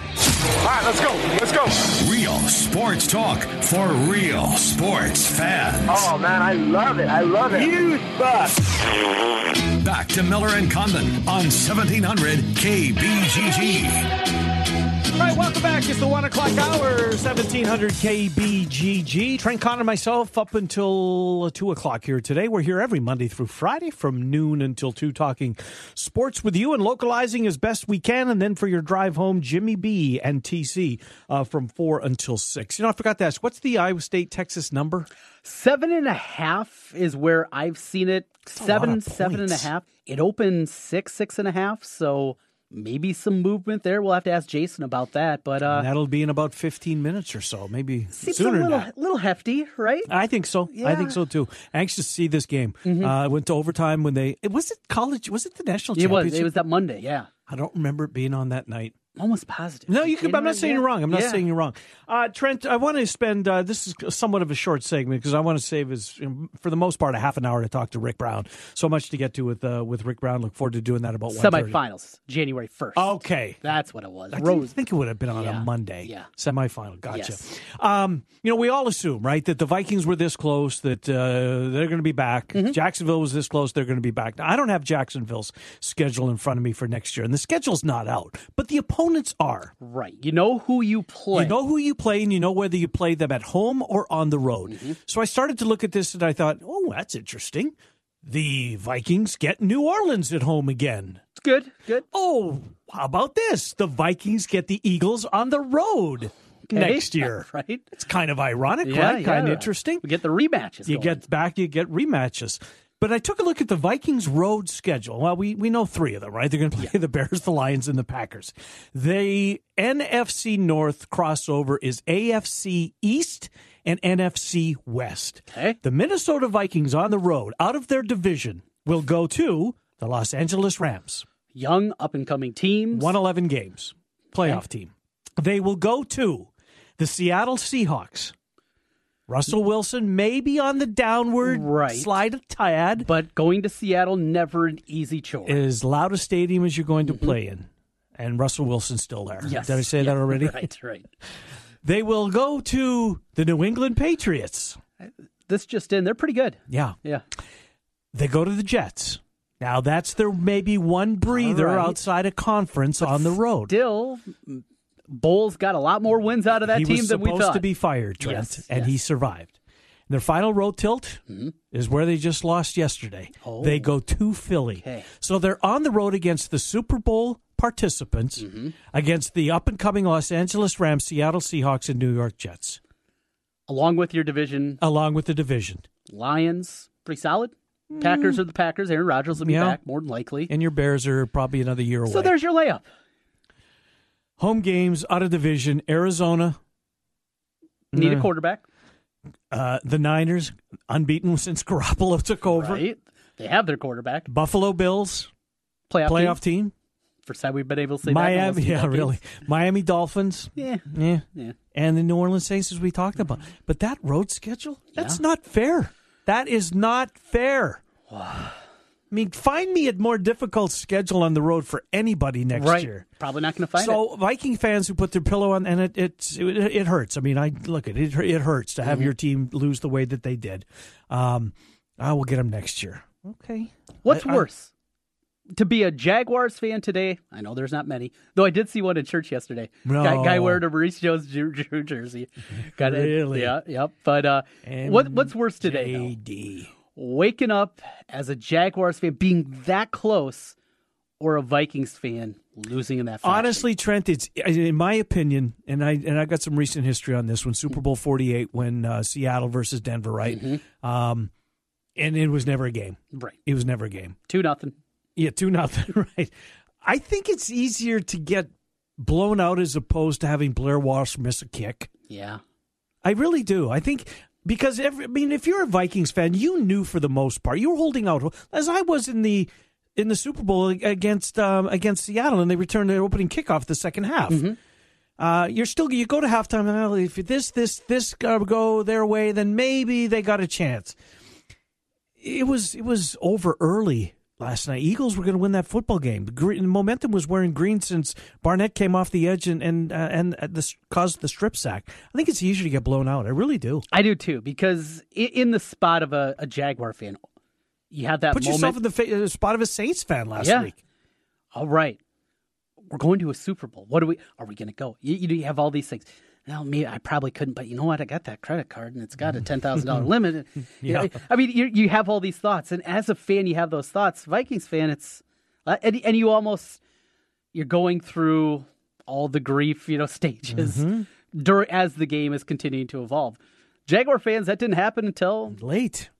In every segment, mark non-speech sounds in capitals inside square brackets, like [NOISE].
All right, let's go. Let's go. Real sports talk for real sports fans. Oh, man, I love it. I love it. Huge bus. Back to Miller and Condon on 1700 KBGG. All right, welcome back. It's the one o'clock hour, 1700 KBGG. Trent Condon and myself up until 2 o'clock here today. We're here every Monday through Friday from noon until 2 talking sports with you and localizing as best we can. And then for your drive home, Jimmy B and TC uh, from 4 until 6. You know, I forgot to ask, what's the Iowa State Texas number? Seven and a half is where I've seen it. lot Seven, seven and a half. It opened six, six and a half. So maybe some movement there. We'll have to ask Jason about that. But uh, that'll be in about 15 minutes or so, maybe seems sooner a little, little hefty, right? I think so. I think Mm-hmm. so too. Anxious to see this game. Uh, I went to overtime when they. It was it college. Was it the national It was. It was that Monday. Yeah, I don't remember it being on that night. Almost positive. No, you could. I'm not saying yeah. you're wrong. I'm not Yeah. saying you're wrong. Uh, Trent, I want to spend. Uh, this is somewhat of a short segment because I want to save his, for the most part, a half an hour to talk to Rick Brown. So much to get to with uh, with Rick Brown. Look forward to doing that about 1:30. Semifinals, January first. Okay. that's what it was. I think it would have been on Yeah. a Monday. Yeah. Semifinal. Gotcha. Yes. Um, you know, we all assume, right, that the Vikings were this close, that uh, they're going to be back. Mm-hmm. Jacksonville was this close, they're going to be back. Now, I don't have Jacksonville's schedule in front of me for next year, and the schedule's not out, but the opponents are. Right. You know who you play. You know who you play, and you know whether you play them at home or on the road. Mm-hmm. So I started to look at this, and I thought, oh, that's interesting. The Vikings get New Orleans at home again. It's good. Good. Oh, how about this? The Vikings get the Eagles on the road next year. [LAUGHS] right? It's kind of ironic, Yeah, right? Kind of yeah. interesting. We get the rematches. You going. get back, you get rematches. But I took a look at the Vikings road schedule. Well, we, we know three of them, right? They're going to play the Bears, the Lions, and the Packers. The NFC North crossover is AFC East and NFC West. Okay. The Minnesota Vikings on the road, out of their division, will go to the Los Angeles Rams. young up and coming teams. 111 games, playoff team. They will go to the Seattle Seahawks. Russell Wilson may be on the downward Right. slide a tad. but going to Seattle never an easy chore. as loud a stadium as you're going to play in. And Russell Wilson's still there. Yes. Did I say Yeah, that already? [LAUGHS] Right, right. They will go to the New England Patriots. This just in, they're pretty good. Yeah. Yeah. They go to the Jets. Now that's their maybe one breather right. outside a conference on the road. Still, Bowles got a lot more wins out of that he team than we thought. supposed to be fired, Trent, Yes, and he survived. And their final road tilt is where they just lost yesterday. Oh. They go to Philly. Okay. So they're on the road against the Super Bowl participants, Mm-hmm. against the up and coming Los Angeles Rams, Seattle Seahawks, and New York Jets, Along with your division, along with the division. Lions, pretty solid. Packers are the Packers. Aaron Rodgers will be Mm. Yeah. back more than likely. And your Bears are probably another year away. So there's your layup. Home games out of division. Arizona, Need a quarterback, uh, the Niners, unbeaten [LAUGHS] since Garoppolo took over. right? They have their quarterback. Buffalo Bills, Playoff, playoff team. team. First time we've been able to say that. Miami, yeah, really. Miami Dolphins, Yeah. yeah, Yeah. and the New Orleans Saints, as we talked about. But that road schedule, that's not fair. That is not fair. I mean, find me a more difficult schedule on the road for anybody next right. year. Probably not going to find it. So Viking fans who put their pillow on, and it it, it, it hurts. I mean, I look at it; it hurts to have Mm-hmm. your team lose the way that they did. Um, I will get them next year. Okay. What's I- I- worse? to be a Jaguars fan today, I know there's not many, though I did see one in church yesterday. No. Guy, guy wearing a Maurice Jones jer- jer- jersey. Got it. Really? Yeah, yep. But uh, what what's worse today? though? JD. Waking up as a Jaguars fan, being that close, or a Vikings fan losing in that. Fashion? Honestly, Trent, it's in my opinion, and I and I got some recent history on this one. Super Bowl Forty Eight, when uh, Seattle versus Denver, right? Um, and it was never a game. right? It was never a game. Two nothing. Yeah, two nothing. [LAUGHS] Right. I think it's easier to get blown out as opposed to having Blair Walsh miss a kick. Yeah. I really do. I think because every, I mean, if you're a Vikings fan, you knew for the most part you were holding out, as I was in the in the Super Bowl against um, against Seattle, and they returned their opening kickoff the second half. Uh, you're still you go to halftime. Well, if this this this go their way, then maybe they got a chance. It was it was over early last night. Eagles were going to win that football game. The green, momentum was wearing green since Barnett came off the edge and and uh, and uh, this caused the strip sack. I think it's easier to get blown out. I really do. I do too, because in the spot of a, a Jaguar fan, you have that Put moment. yourself in the fa- uh, spot of a Saints fan last Yeah. week. All right, we're going to a Super Bowl. What are we? Are we going to go? You, you have all these things. Now, me, I probably couldn't, but you know what? I got that credit card, and it's got a ten thousand dollar [LAUGHS] limit. You know, I mean, you you have all these thoughts, and as a fan, you have those thoughts. Vikings fan, it's uh, and, and you almost you're going through all the grief, you know, [LAUGHS] stages during as the game is continuing to evolve. Jaguar fans, that didn't happen until Late.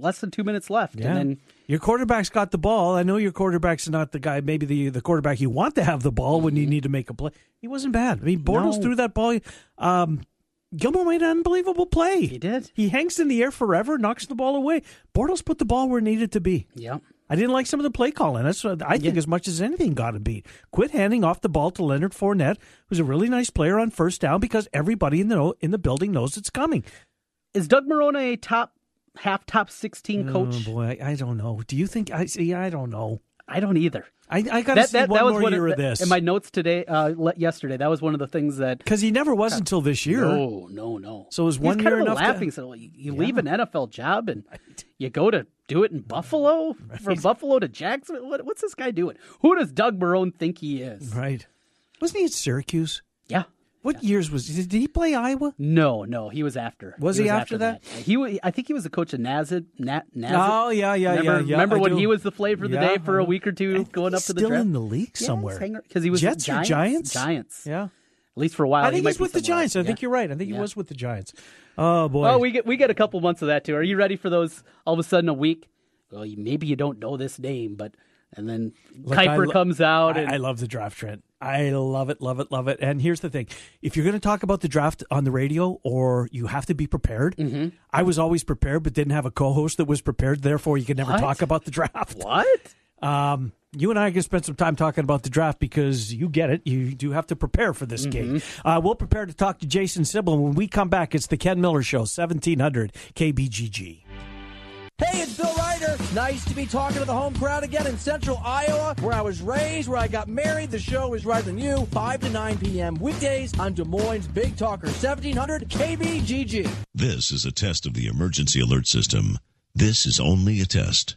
Less than two minutes left, Yeah. and then your quarterback's got the ball. I know your quarterback's not the guy, maybe the, the quarterback you want to have the ball when you need to make a play. He wasn't bad. I mean, Bortles No. threw that ball. Um, Gilmore made an unbelievable play. he did. He hangs in the air forever, knocks the ball away. Bortles put the ball where it needed to be. Yeah. I didn't like some of the play calling. That's what I think Yeah. as much as anything got to beat. Quit handing off the ball to Leonard Fournette, who's a really nice player on first down, because everybody in the in the building knows it's coming. Is Doug Marrone a top half top sixteen coach? Oh boy, I, I don't know. Do you think I see? I don't know. I don't either. I, I got to see one more one year of, of this. in my notes today. Uh, yesterday, that was one of the things that. Because he never was until this year. No, no, no. So it was one kind year of a enough to- laughing. So you, you leave an NFL job and you go to do it in Buffalo from Buffalo to Jacksonville. What, what's this guy doing? Who does Doug Marrone think he is? Right. Wasn't he at Syracuse? Yeah. What years was did he play Iowa? No, no, he was after. Was he after that? He, wa- I think he was the coach of Nassib. Na, Nassib. Oh, yeah, yeah, remember, yeah, yeah, Remember I when do. he was the flavor of the Yeah, day for a week or two, I going up to the still draft? in the league somewhere. because he was Jets with or Giants? Giants. Yeah. At least for a while. I think might he's with the Giants. I think you're right. I think he was with the Giants. Oh boy. Well, we get we get a couple months of that too. Are you ready for those? All of a sudden, a week. Well, maybe you don't know this name, but and then Look, Kiper lo- comes out. And, I love the draft trend. I love it, love it, love it. And here's the thing: if you're going to talk about the draft on the radio, or you have to be prepared. Mm-hmm. I was always prepared, but didn't have a co-host that was prepared. Therefore, you could never What? talk about the draft. what? Um, you and I can spend some time talking about the draft because you get it. You do have to prepare for this Mm-hmm. game. Uh, we'll prepare to talk to Jason Simbal. When we come back, it's the Ken Miller Show, 1700 KBGG. Hey, it's Bill Ryder. Nice to be talking to the home crowd again in central Iowa, where I was raised, where I got married. The show is right than you, 5 to 9 p.m. weekdays on Des Moines Big Talker, 1700 KBGG. This is a test of the emergency alert system. This is only a test.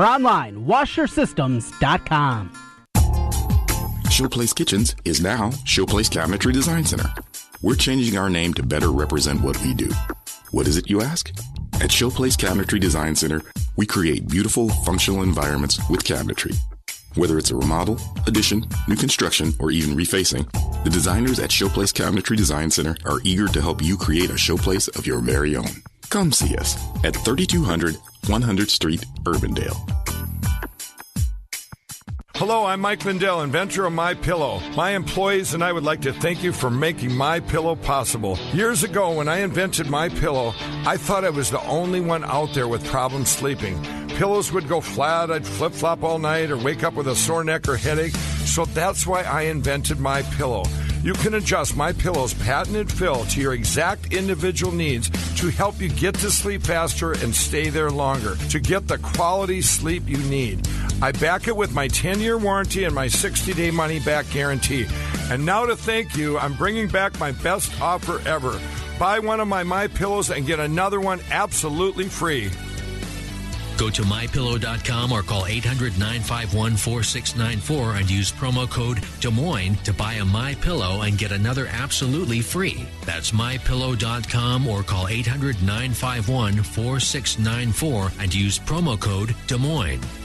or online, washersystems.com. Showplace Kitchens is now Showplace Cabinetry Design Center. We're changing our name to better represent what we do. What is it, you ask? At Showplace Cabinetry Design Center, we create beautiful, functional environments with cabinetry. Whether it's a remodel, addition, new construction, or even refacing, the designers at Showplace Cabinetry Design Center are eager to help you create a showplace of your very own. Come see us at 3200 100th Street, Urbandale. Hello, I'm Mike Lindell, inventor of My Pillow. My employees and I would like to thank you for making My Pillow possible. Years ago, when I invented My Pillow, I thought I was the only one out there with problems sleeping. Pillows would go flat, I'd flip flop all night, or wake up with a sore neck or headache. So that's why I invented My Pillow. You can adjust My Pillow's patented fill to your exact individual needs to help you get to sleep faster and stay there longer to get the quality sleep you need. I back it with my 10 year warranty and my 60 day money back guarantee. And now to thank you, I'm bringing back my best offer ever. Buy one of my My Pillows and get another one absolutely free. Go to mypillow.com or call 800 951 4694 and use promo code Des Moines to buy a My Pillow and get another absolutely free. That's mypillow.com or call 800 951 4694 and use promo code Des Moines.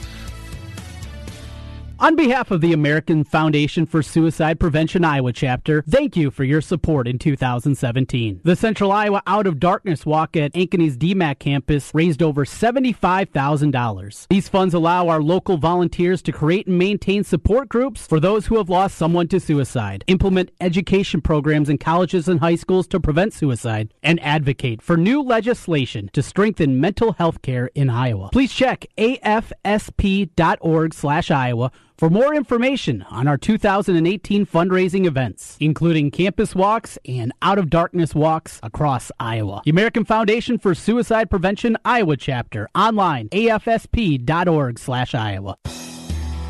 On behalf of the American Foundation for Suicide Prevention Iowa chapter, thank you for your support in 2017. The Central Iowa Out of Darkness Walk at Ankeny's DMAC campus raised over $75,000. These funds allow our local volunteers to create and maintain support groups for those who have lost someone to suicide, implement education programs in colleges and high schools to prevent suicide, and advocate for new legislation to strengthen mental health care in Iowa. Please check afsp.org slash Iowa for more information on our 2018 fundraising events, including campus walks and out of darkness walks across Iowa. The American Foundation for Suicide Prevention Iowa chapter online afsp.org slash Iowa.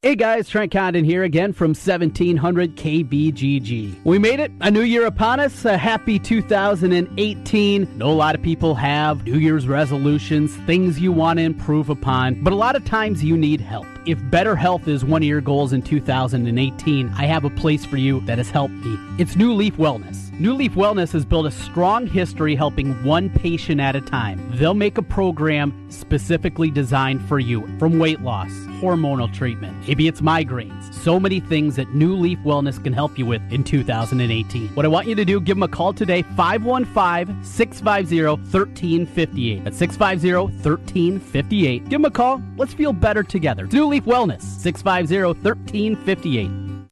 Hey guys, Trent Condon here again from 1700 KBGG. We made it, a new year upon us, a happy 2018. Know a lot of people have New Year's resolutions, things you want to improve upon, but a lot of times you need help. If better health is one of your goals in 2018, I have a place for you that has helped me. It's New Leaf Wellness. New Leaf Wellness has built a strong history helping one patient at a time. They'll make a program specifically designed for you from weight loss, hormonal treatment, maybe it's migraines. So many things that New Leaf Wellness can help you with in 2018. What I want you to do, give them a call today, 515 650 1358. That's 650 1358. Give them a call. Let's feel better together. It's New Leaf Wellness, 650 1358.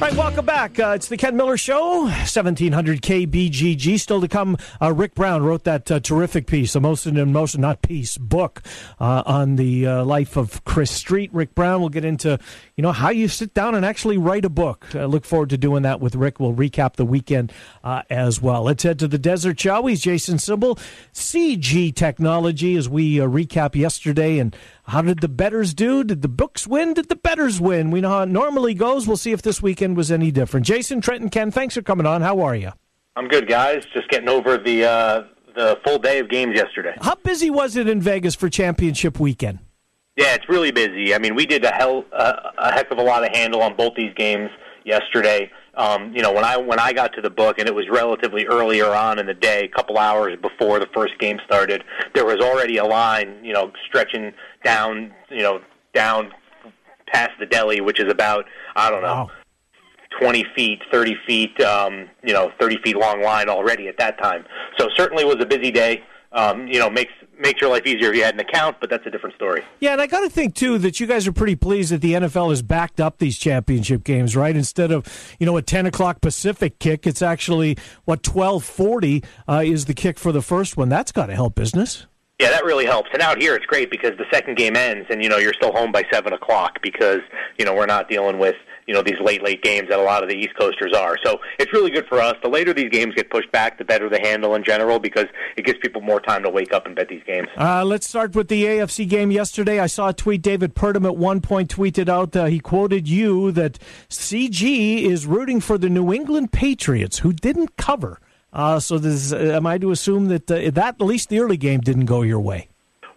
All right, welcome back. Uh, it's the Ken Miller Show, 1700 KBGG. Still to come, uh, Rick Brown wrote that uh, terrific piece, Emotion in Motion, not piece, book uh, on the uh, life of Chris Street. Rick Brown will get into, you know, how you sit down and actually write a book. I look forward to doing that with Rick. We'll recap the weekend uh, as well. Let's head to the desert, shall we? Jason Simbal, CG Technology, as we recap yesterday and how did the betters do? Did the books win? Did the betters win? We know how it normally goes. We'll see if this weekend was any different. Jason, Trenton, Ken, thanks for coming on. How are you? I'm good, guys. Just getting over the uh, the full day of games yesterday. How busy was it in Vegas for championship weekend? Yeah, it's really busy. I mean, we did a hell uh, a heck of a lot of handle on both these games yesterday. Um, you know, when I when I got to the book, and it was relatively earlier on in the day, a couple hours before the first game started, there was already a line, you know, stretching down, you know, down past the deli, which is about I don't know, wow. 20 feet, 30 feet, um, you know, 30 feet long line already at that time. So certainly was a busy day. Um, you know, makes makes your life easier if you had an account, but that's a different story. Yeah, and I got to think too that you guys are pretty pleased that the NFL has backed up these championship games, right? Instead of you know a ten o'clock Pacific kick, it's actually what twelve forty uh, is the kick for the first one. That's got to help business. Yeah, that really helps. And out here, it's great because the second game ends, and you know you're still home by seven o'clock because you know we're not dealing with you know these late late games that a lot of the East Coasters are. So it's really good for us. The later these games get pushed back, the better the handle in general because it gives people more time to wake up and bet these games. Uh, let's start with the AFC game yesterday. I saw a tweet. David Purdum at one point tweeted out uh, he quoted you that CG is rooting for the New England Patriots who didn't cover. Uh, so this, uh, am I to assume that uh, that at least the early game didn't go your way?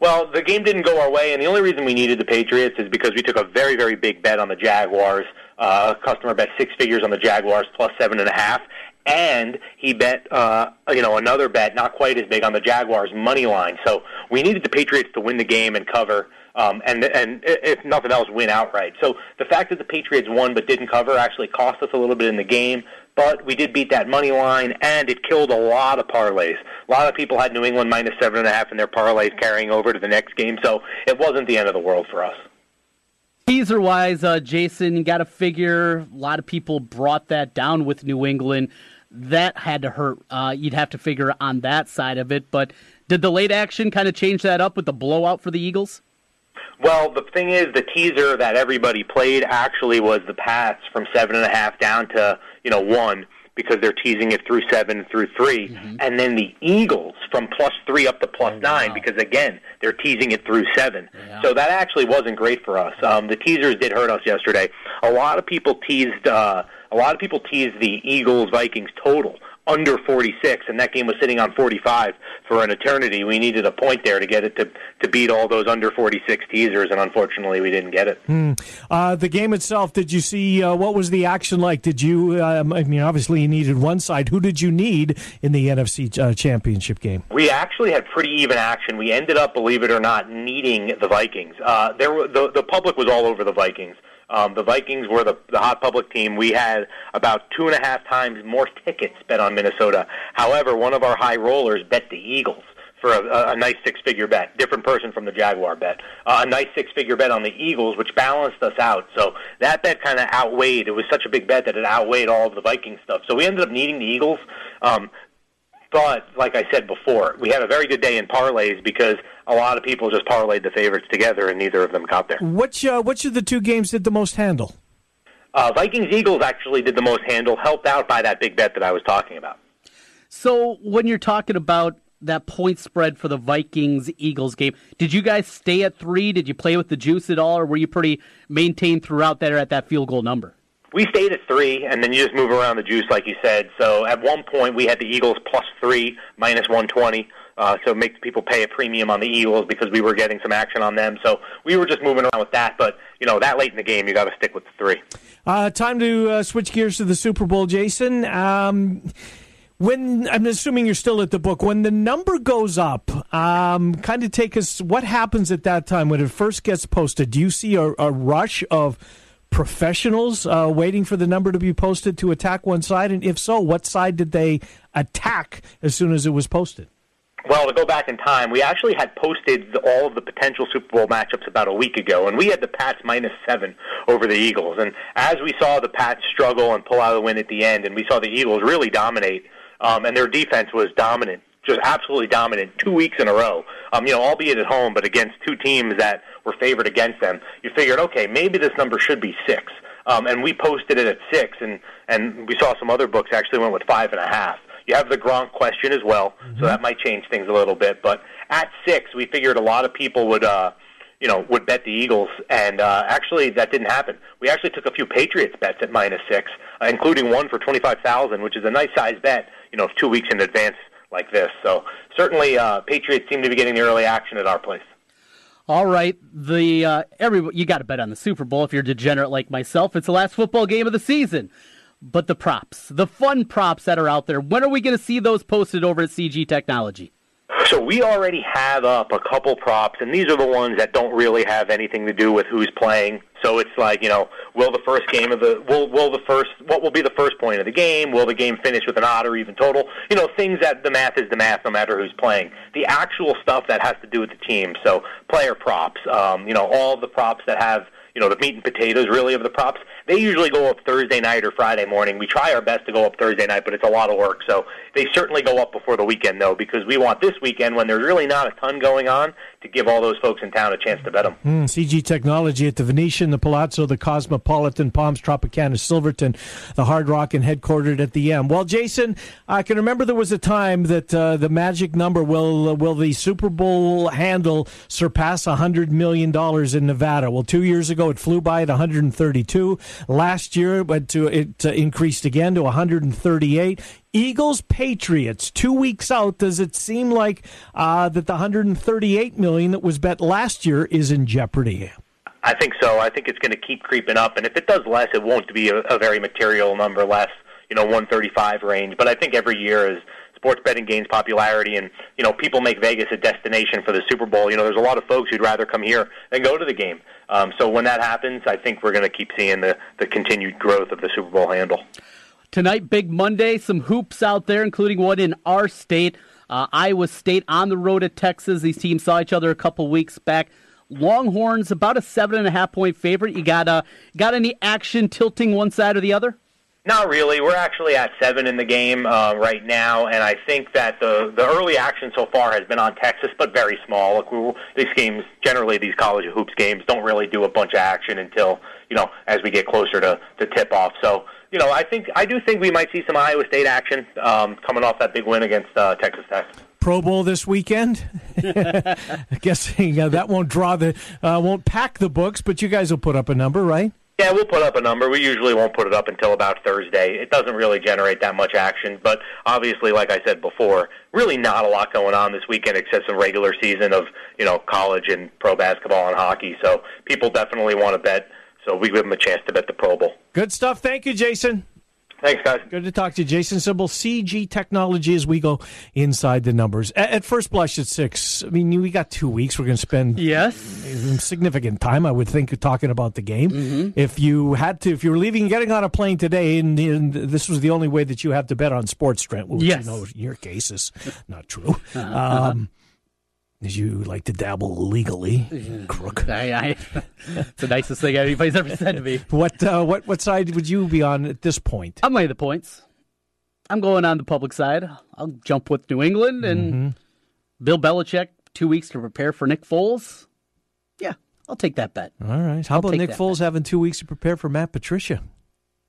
Well, the game didn't go our way, and the only reason we needed the Patriots is because we took a very, very big bet on the Jaguars. Uh, customer bet six figures on the Jaguars plus seven and a half, and he bet uh, you know another bet not quite as big on the Jaguars money line. So we needed the Patriots to win the game and cover. Um, and and if nothing else, win outright. So the fact that the Patriots won but didn't cover actually cost us a little bit in the game but we did beat that money line, and it killed a lot of parlays. A lot of people had New England minus seven and a half in their parlays carrying over to the next game, so it wasn't the end of the world for us. Teaser wise, uh, Jason, you got to figure a lot of people brought that down with New England. That had to hurt. Uh, you'd have to figure on that side of it. But did the late action kind of change that up with the blowout for the Eagles? Well, the thing is, the teaser that everybody played actually was the Pats from seven and a half down to you know one because they're teasing it through seven through 3 mm-hmm. and then the Eagles from plus three up to plus oh, nine wow. because again they're teasing it through seven. Yeah. So that actually wasn't great for us. Um, the teasers did hurt us yesterday. A lot of people teased. Uh, a lot of people teased the Eagles Vikings total under 46, and that game was sitting on 45 for an eternity. We needed a point there to get it to, to beat all those under 46 teasers, and unfortunately, we didn't get it. Hmm. Uh, the game itself, did you see uh, what was the action like? Did you, um, I mean, obviously you needed one side. Who did you need in the NFC uh, Championship game? We actually had pretty even action. We ended up, believe it or not, needing the Vikings. Uh, there, were, the, the public was all over the Vikings. Um, the Vikings were the, the hot public team. We had about two and a half times more tickets bet on Minnesota. However, one of our high rollers bet the Eagles for a, a nice six-figure bet. Different person from the Jaguar bet. Uh, a nice six-figure bet on the Eagles, which balanced us out. So that bet kind of outweighed. It was such a big bet that it outweighed all of the Viking stuff. So we ended up needing the Eagles. Um, but like I said before, we had a very good day in parlays because a lot of people just parlayed the favorites together, and neither of them got there. Which uh, which of the two games did the most handle? Uh, Vikings Eagles actually did the most handle, helped out by that big bet that I was talking about. So when you're talking about that point spread for the Vikings Eagles game, did you guys stay at three? Did you play with the juice at all, or were you pretty maintained throughout there at that field goal number? we stayed at three, and then you just move around the juice, like you said. So at one point, we had the Eagles plus three, minus 120. Uh, so make people pay a premium on the Eagles because we were getting some action on them. So we were just moving around with that. But you know, that late in the game, you got to stick with the three. Uh, time to uh, switch gears to the Super Bowl, Jason. Um, when I'm assuming you're still at the book, when the number goes up, um, kind of take us. What happens at that time when it first gets posted? Do you see a, a rush of professionals uh, waiting for the number to be posted to attack one side? And if so, what side did they attack as soon as it was posted? Well, to go back in time, we actually had posted all of the potential Super Bowl matchups about a week ago, and we had the Pats minus seven over the Eagles. And as we saw the Pats struggle and pull out a win at the end, and we saw the Eagles really dominate, um, and their defense was dominant, just absolutely dominant, two weeks in a row. Um, you know, albeit at home, but against two teams that were favored against them, you figured, okay, maybe this number should be six. Um, and we posted it at six, and and we saw some other books actually went with five and a half. You have the Gronk question as well, mm-hmm. so that might change things a little bit. But at six, we figured a lot of people would, uh, you know, would bet the Eagles, and uh, actually that didn't happen. We actually took a few Patriots bets at minus six, uh, including one for twenty five thousand, which is a nice size bet. You know, two weeks in advance like this. So certainly, uh, Patriots seem to be getting the early action at our place. All right, the uh, every you got to bet on the Super Bowl if you're degenerate like myself. It's the last football game of the season. But the props, the fun props that are out there, when are we going to see those posted over at CG Technology? So we already have up a couple props, and these are the ones that don't really have anything to do with who's playing. So it's like, you know, will the first game of the will will the first what will be the first point of the game? Will the game finish with an odd or even total? You know, things that the math is the math, no matter who's playing. The actual stuff that has to do with the team. So player props, um, you know, all the props that have you know the meat and potatoes really of the props. They usually go up Thursday night or Friday morning. We try our best to go up Thursday night, but it's a lot of work. So they certainly go up before the weekend though, because we want this weekend when there's really not a ton going on to give all those folks in town a chance to bet them. Mm, CG Technology at the Venetian, the Palazzo, the Cosmopolitan, Palms, Tropicana, Silverton, the Hard Rock, and headquartered at the M. Well, Jason, I can remember there was a time that uh, the magic number will uh, will the Super Bowl handle surpass hundred million dollars in Nevada. Well, two years ago it flew by at 132. Last year but to it uh, increased again to 138. Eagles Patriots two weeks out. Does it seem like uh, that the 138 million that was bet last year is in jeopardy? I think so. I think it's going to keep creeping up, and if it does less, it won't be a, a very material number less. You know, 135 range. But I think every year as sports betting gains popularity, and you know, people make Vegas a destination for the Super Bowl. You know, there's a lot of folks who'd rather come here than go to the game. Um, so when that happens, I think we're going to keep seeing the the continued growth of the Super Bowl handle. Tonight, big Monday, some hoops out there, including one in our state. Uh, Iowa State on the road at Texas. These teams saw each other a couple weeks back. Longhorns about a seven and a half point favorite. You got uh, got any action tilting one side or the other? Not really. We're actually at seven in the game uh, right now, and I think that the the early action so far has been on Texas, but very small. Look, we, these games, generally, these college hoops games, don't really do a bunch of action until you know as we get closer to to tip off. So you know, I think I do think we might see some Iowa State action um, coming off that big win against uh, Texas Tech. Pro Bowl this weekend. [LAUGHS] [LAUGHS] Guessing uh, that won't draw the uh, won't pack the books, but you guys will put up a number, right? Yeah, we'll put up a number. We usually won't put it up until about Thursday. It doesn't really generate that much action, but obviously, like I said before, really not a lot going on this weekend except some regular season of you know college and pro basketball and hockey. So people definitely want to bet so we give them a chance to bet the Pro Bowl. Good stuff. Thank you, Jason. Thanks, guys. Good to talk to you, Jason Simbal, CG Technology, as we go inside the numbers. At, at, first blush, at six. I mean, we got two weeks. We're going to spend yes significant time, I would think, talking about the game. Mm-hmm. If you had to, if you were leaving, getting on a plane today, and, and, this was the only way that you have to bet on sports, Trent, which yes. you know in your case is not true. [LAUGHS] Um, as you like to dabble legally, crook. [LAUGHS] I, I, [LAUGHS] it's the nicest thing anybody's ever said to me. What uh, what what side would you be on at this point? I'm laying the points. I'm going on the public side. I'll jump with New England and mm-hmm. Bill Belichick. Two weeks to prepare for Nick Foles. Yeah, I'll take that bet. All right. How I'll about Nick Foles having two weeks to prepare for Matt Patricia?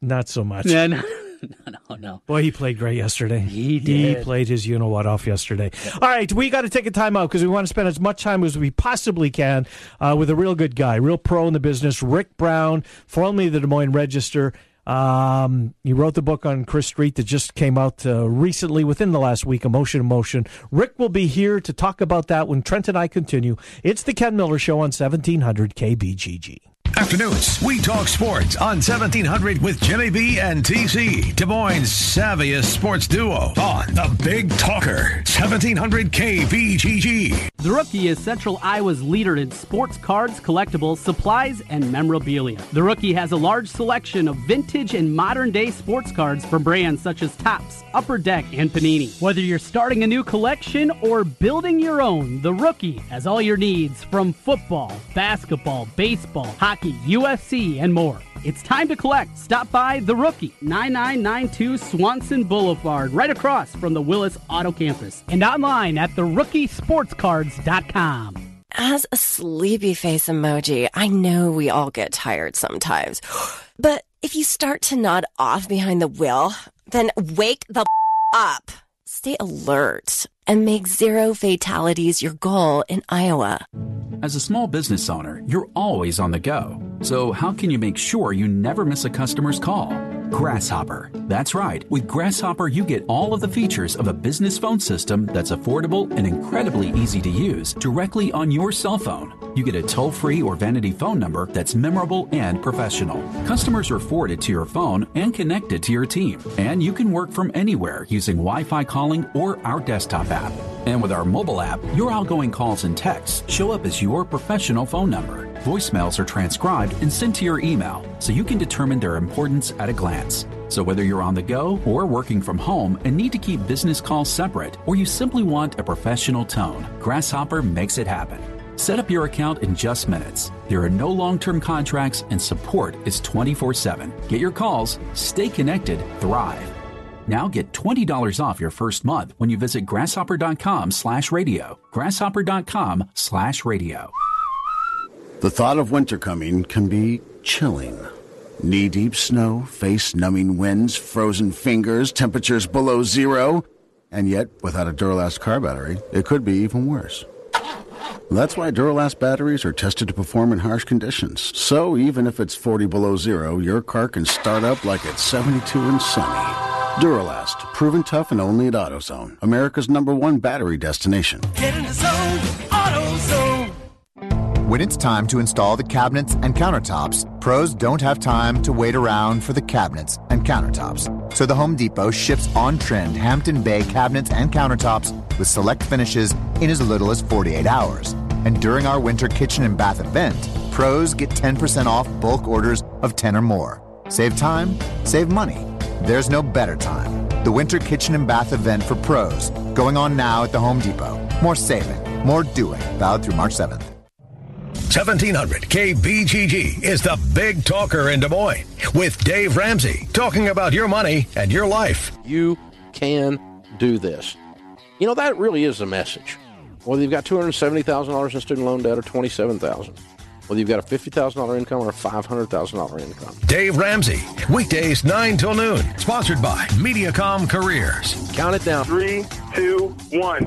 Not so much. Yeah, no, [LAUGHS] [LAUGHS] no, no, no. Boy, he played great yesterday. He He played his you know what off yesterday. All right, we got to take a time out because we want to spend as much time as we possibly can uh, with a real good guy, real pro in the business, Rick Brown, formerly the Des Moines Register. Um, he wrote the book on Chris Street that just came out uh, recently within the last week, Emotion Emotion. Rick will be here to talk about that when Trent and I continue. It's the Ken Miller Show on 1700 KBGG. Afternoons, we talk sports on 1700 with Jimmy B and TC, Des Moines' savviest sports duo on the Big Talker, 1700 KBGG. The Rookie is Central Iowa's leader in sports cards, collectibles, supplies, and memorabilia. The Rookie has a large selection of vintage and modern day sports cards from brands such as Topps, Upper Deck, and Panini. Whether you're starting a new collection or building your own, The Rookie has all your needs from football, basketball, baseball, hockey, UFC, and more. It's time to collect. Stop by The Rookie, 9992 Swanson Boulevard, right across from the Willis Auto Campus, and online at therookie.sportscards.com. As a sleepy face emoji, I know we all get tired sometimes. But if you start to nod off behind the wheel, then wake the up. Stay alert and make zero fatalities your goal in Iowa. As a small business owner, you're always on the go. So, how can you make sure you never miss a customer's call? Grasshopper. That's right. With Grasshopper, you get all of the features of a business phone system that's affordable and incredibly easy to use directly on your cell phone. You get a toll free or vanity phone number that's memorable and professional. Customers are forwarded to your phone and connected to your team. And you can work from anywhere using Wi Fi calling or our desktop app. And with our mobile app, your outgoing calls and texts show up as your professional phone number. Voicemails are transcribed and sent to your email so you can determine their importance at a glance. So whether you're on the go or working from home and need to keep business calls separate, or you simply want a professional tone, Grasshopper makes it happen. Set up your account in just minutes. There are no long term contracts and support is 24 7. Get your calls, stay connected, thrive. Now get $20 off your first month when you visit grasshopper.com slash radio. Grasshopper.com slash radio. The thought of winter coming can be chilling. Knee deep snow, face numbing winds, frozen fingers, temperatures below zero. And yet, without a Duralast car battery, it could be even worse. That's why Duralast batteries are tested to perform in harsh conditions. So even if it's 40 below zero, your car can start up like it's 72 and sunny. Duralast, proven tough and only at AutoZone, America's number one battery destination. Get in the zone, AutoZone. When it's time to install the cabinets and countertops, pros don't have time to wait around for the cabinets and countertops. So the Home Depot ships on trend Hampton Bay cabinets and countertops with select finishes in as little as 48 hours. And during our winter kitchen and bath event, pros get 10% off bulk orders of 10 or more. Save time, save money. There's no better time. The winter kitchen and bath event for pros going on now at the Home Depot. More saving, more doing, valid through March 7th. 1700 KBGG is the big talker in Des Moines with Dave Ramsey talking about your money and your life. You can do this. You know, that really is a message. Whether you've got $270,000 in student loan debt or 27000 whether you've got a $50,000 income or a $500,000 income. Dave Ramsey, weekdays 9 till noon. Sponsored by Mediacom Careers. Count it down. Three, two, one.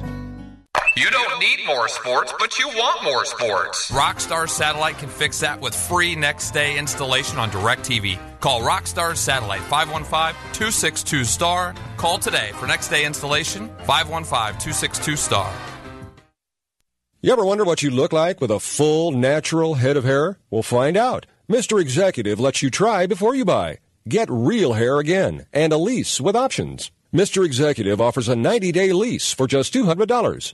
You don't need more sports, but you want more sports. Rockstar Satellite can fix that with free next day installation on DirecTV. Call Rockstar Satellite 515 262 STAR. Call today for next day installation 515 262 STAR. You ever wonder what you look like with a full, natural head of hair? We'll find out. Mr. Executive lets you try before you buy. Get real hair again and a lease with options. Mr. Executive offers a 90 day lease for just $200.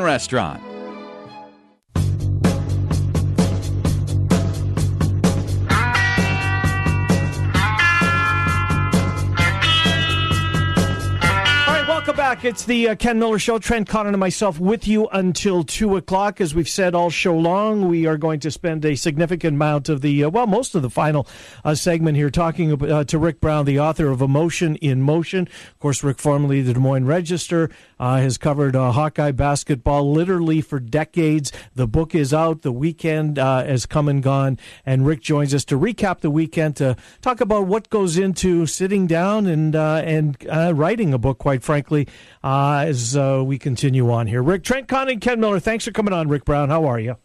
Restaurant. It's the uh, Ken Miller Show. Trent Condon and myself with you until 2 o'clock. As we've said all show long, we are going to spend a significant amount of the, uh, well, most of the final uh, segment here talking uh, to Rick Brown, the author of Emotion in Motion. Of course, Rick, formerly the Des Moines Register, uh, has covered uh, Hawkeye basketball literally for decades. The book is out. The weekend has come and gone. And Rick joins us to recap the weekend, to talk about what goes into sitting down and, and writing a book, quite frankly, uh, as uh, we continue on here. Rick Trent Condon and Ken Miller, thanks for coming on, Rick Brown. How are you?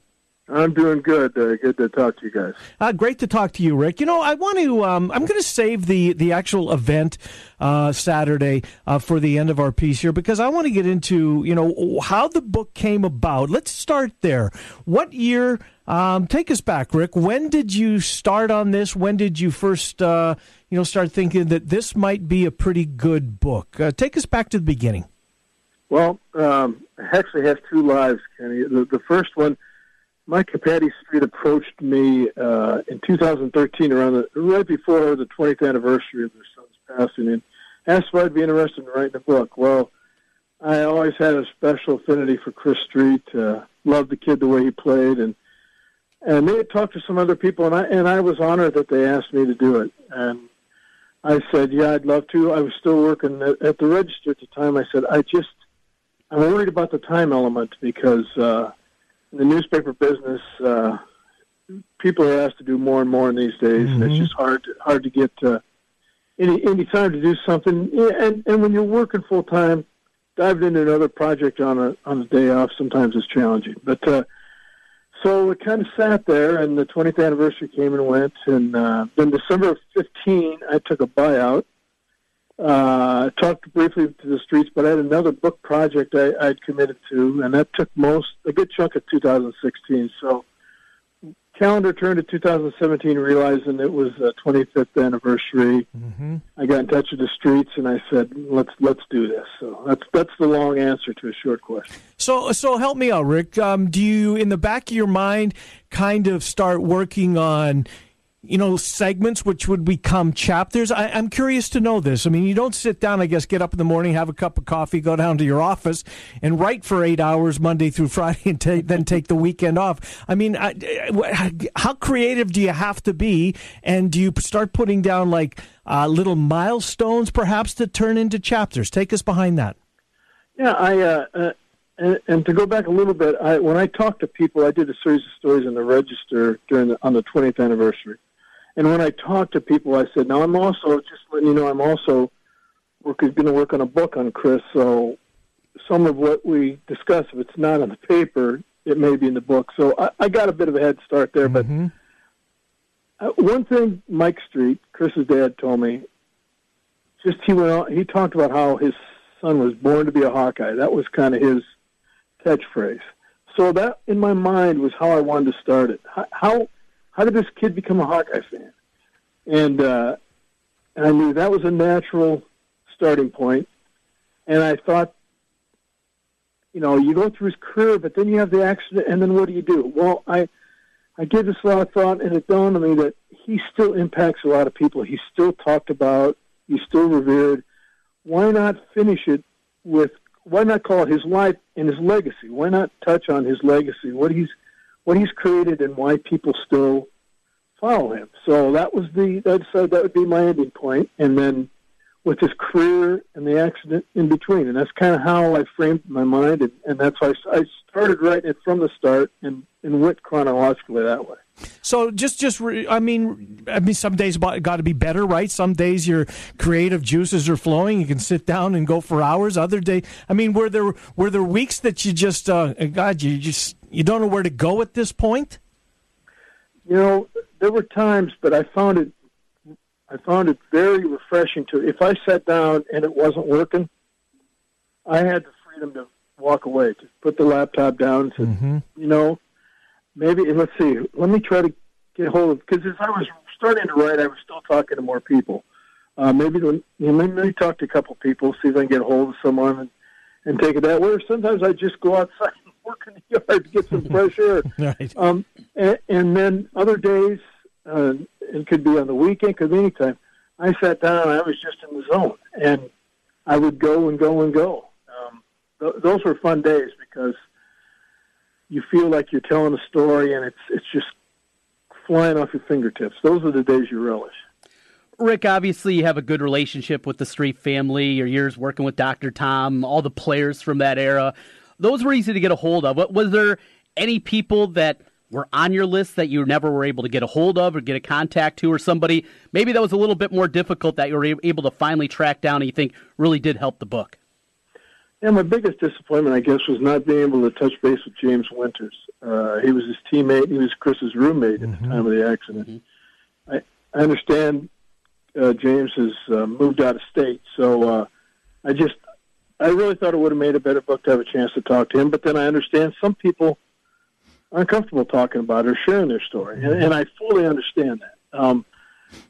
I'm doing good. Uh, good to talk to you guys. Uh, great to talk to you, Rick. You know, I want to. Um, I'm going to save the the actual event uh, Saturday uh, for the end of our piece here because I want to get into you know how the book came about. Let's start there. What year? Um, take us back, Rick. When did you start on this? When did you first uh, you know start thinking that this might be a pretty good book? Uh, take us back to the beginning. Well, um, I actually have two lives, Kenny. The, the first one Mike Patty Street approached me uh, in 2013, around the right before the 20th anniversary of their son's passing, and asked if I'd be interested in writing a book. Well, I always had a special affinity for Chris Street. Uh, loved the kid the way he played, and and they had talked to some other people, and I and I was honored that they asked me to do it. And I said, yeah, I'd love to. I was still working at, at the register at the time. I said, I just I'm worried about the time element because. Uh, in the newspaper business, uh, people are asked to do more and more in these days, mm-hmm. and it's mm-hmm. just hard hard to get uh, any any time to do something. And and when you're working full time, diving into another project on a on a day off sometimes is challenging. But uh, so it kind of sat there, and the 20th anniversary came and went, and uh, then December of 15, I took a buyout uh, talked briefly to the streets, but I had another book project I, I'd committed to, and that took most a good chunk of 2016. So, calendar turned to 2017, realizing it was the 25th anniversary. Mm-hmm. I got in touch with the streets, and I said, "Let's let's do this." So that's that's the long answer to a short question. So so help me out, Rick. Um, do you, in the back of your mind, kind of start working on? You know, segments which would become chapters? I, am curious to know this. I mean, you don't sit down, I guess, get up in the morning, have a cup of coffee, go down to your office, and write for eight hours Monday through [LAUGHS] Friday, and ta- then take the weekend off. I mean, I, how creative do you have to be? And do you start putting down like uh, little milestones, perhaps, to turn into chapters? Take us behind that. Yeah, I. Uh, uh, and, and, to go back a little bit, I, when I talked to people, I did a series of stories in the Register during the, on the 20th anniversary and when I talked to people, I said, "Now I'm also just letting you know I'm also going to work on a book on Chris. So some of what we discuss, if it's not on the paper, it may be in the book. So I, I got a bit of a head start there. Mm-hmm. But uh, one thing, Mike Street, Chris's dad, told me, just he went on, he talked about how his son was born to be a Hawkeye. That was kind of his catchphrase. So that in my mind was how I wanted to start it. How, how did this kid become a Hawkeye fan? And, uh, and I knew that was a natural starting point. And I thought, you know, you go through his career, but then you have the accident, and then what do you do? Well, I, I gave this a lot of thought, and it dawned on me that he still impacts a lot of people. He's still talked about. He's still revered. Why not finish it with? Why not call it his life and his legacy? Why not touch on his legacy? What he's what he's created and why people still follow him. So that was the that said that would be my ending point, and then with his career and the accident in between, and that's kind of how I framed my mind, and, and that's why I started writing it from the start and and went chronologically that way. So just just re, I mean I mean some days got to be better, right? Some days your creative juices are flowing. You can sit down and go for hours. Other day, I mean, were there were there weeks that you just uh, God, you just you don't know where to go at this point? You know, there were times, but I found it I found it very refreshing to if I sat down and it wasn't working, I had the freedom to walk away, to put the laptop down, to mm-hmm. you know, maybe let's see, let me try to get hold of because as I was starting to write, I was still talking to more people. Uh, maybe you know, maybe talk to a couple people, see if I can get a hold of someone and, and take it that way. Or sometimes I just go outside work in the yard to get some [LAUGHS] fresh air. right. Um, and, and then other days, uh, it could be on the weekend, could be anytime. I sat down and I was just in the zone, and I would go and go and go. th- those were fun days because you feel like you're telling a story and it's it's just flying off your fingertips. Those are the days you relish. Rick, obviously you have a good relationship with the Street family. Your years working with Dr. Tom, all the players from that era, those were easy to get a hold of. Was there any people that were on your list that you never were able to get a hold of or get a contact to, or somebody maybe that was a little bit more difficult that you were able to finally track down and you think really did help the book? Yeah, my biggest disappointment, I guess, was not being able to touch base with James Winters. Uh, he was his teammate. He was Chris's roommate at the time of the accident. Mm-hmm. I, I understand uh, James has uh, moved out of state, so uh, I just I really thought it would have made a better book to have a chance to talk to him. But then I understand some people aren't comfortable talking about or sharing their story, and, and I fully understand that. Um,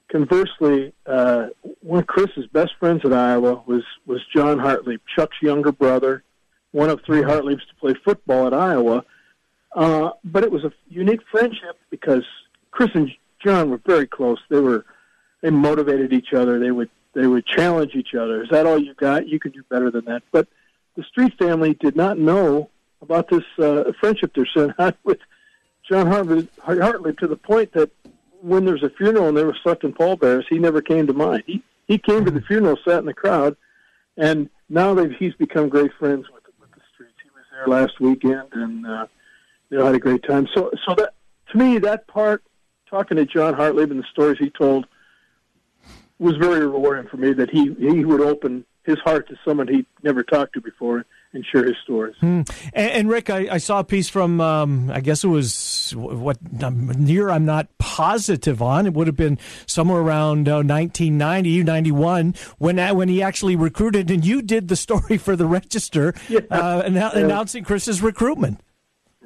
conversely, uh, one of Chris's best friends at Iowa was was John Hartlieb, Chuck's younger brother, one of three Hartliebs to play football at Iowa. Uh, but it was a unique friendship because Chris and John were very close. They were they motivated each other. They would they would challenge each other. Is that all you got? You can do better than that. But the Street family did not know about this uh, friendship they're [LAUGHS] out with John Hartlieb, Hartlieb to the point that when there's a funeral and they were selecting pallbearers, he never came to mind. He he came to the funeral, sat in the crowd, and now they've he's become great friends with with the Streets. He was there last weekend and uh, you know had a great time. So so that to me that part, talking to John Hartlieb and the stories he told, was very rewarding for me. That he he would open his heart to someone he'd never talked to before and share his stories. Hmm. And, and, Rick, I, I, saw a piece from, um, I guess it was what year I'm not positive on. It would have been somewhere around uh, 1990, 91, when when he actually recruited, and you did the story for the Register, [LAUGHS] yeah. uh, annou- yeah. announcing Chris's recruitment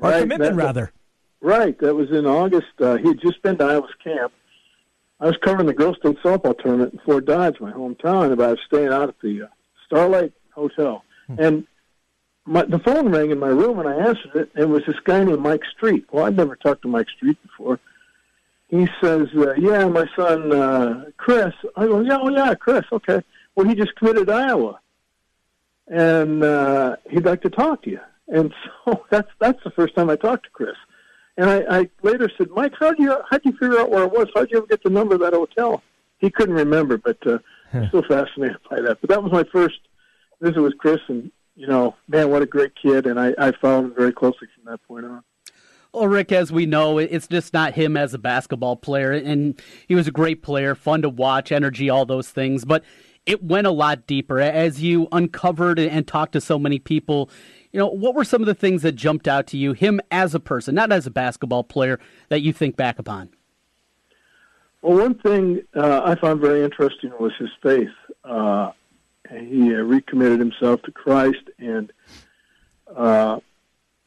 or right. commitment, that, rather. Right. That was in August. Uh, he had just been to Iowa's camp. I was covering the Girls State softball tournament in Fort Dodge, my hometown, and I was staying out at the uh, Starlight Hotel. Hmm. And my, the phone rang in my room, and I answered it. And it was this guy named Mike Street. Well, I'd never talked to Mike Street before. He says, uh, "Yeah, my son uh, Chris." I go, "Yeah, oh yeah, Chris. Okay. Well, he just committed Iowa, and uh, he'd like to talk to you." And [LAUGHS] so that's that's the first time I talked to Chris. And I, I later said, Mike, how do you how would you figure out where I was? How would you ever get the number of that hotel? He couldn't remember, but uh, I'm still fascinated by that. But that was my first visit with Chris, and you know, man, what a great kid, and I, I followed him very closely from that point on. Well, Rick, as we know, it's just not him as a basketball player, and he was a great player, fun to watch, energy, all those things. But it went a lot deeper as you uncovered and talked to so many people. You know, what were some of the things that jumped out to you, him as a person, not as a basketball player, that you think back upon? Well, one thing uh, I found very interesting was his faith. Uh, he uh, recommitted himself to Christ, and uh,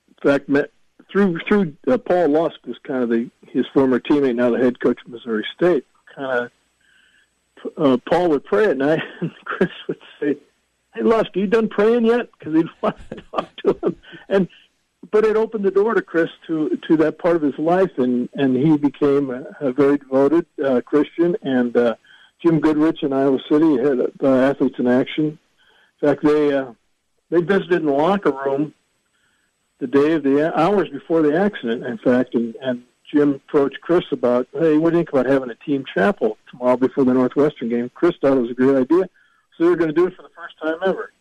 in fact, met through through uh, Paul Lusk was kind of the his former teammate, now the head coach of Missouri State. Kind of, uh, Paul would pray at night, [LAUGHS] and Chris would say, "Hey, Lusk, you done praying yet?" Because he'd [LAUGHS] want to talk to him, and but it opened the door to Chris to to that part of his life, and and he became a, a very devoted uh, Christian. And uh, Jim Goodrich in Iowa City had uh, athletes in action. In fact, they uh, they visited in the locker room the day of the hours before the accident. In fact, and and Jim approached Chris about, hey, what do you think about having a team chapel tomorrow before the Northwestern game? Chris thought it was a great idea, so they're going to do it for the first time ever.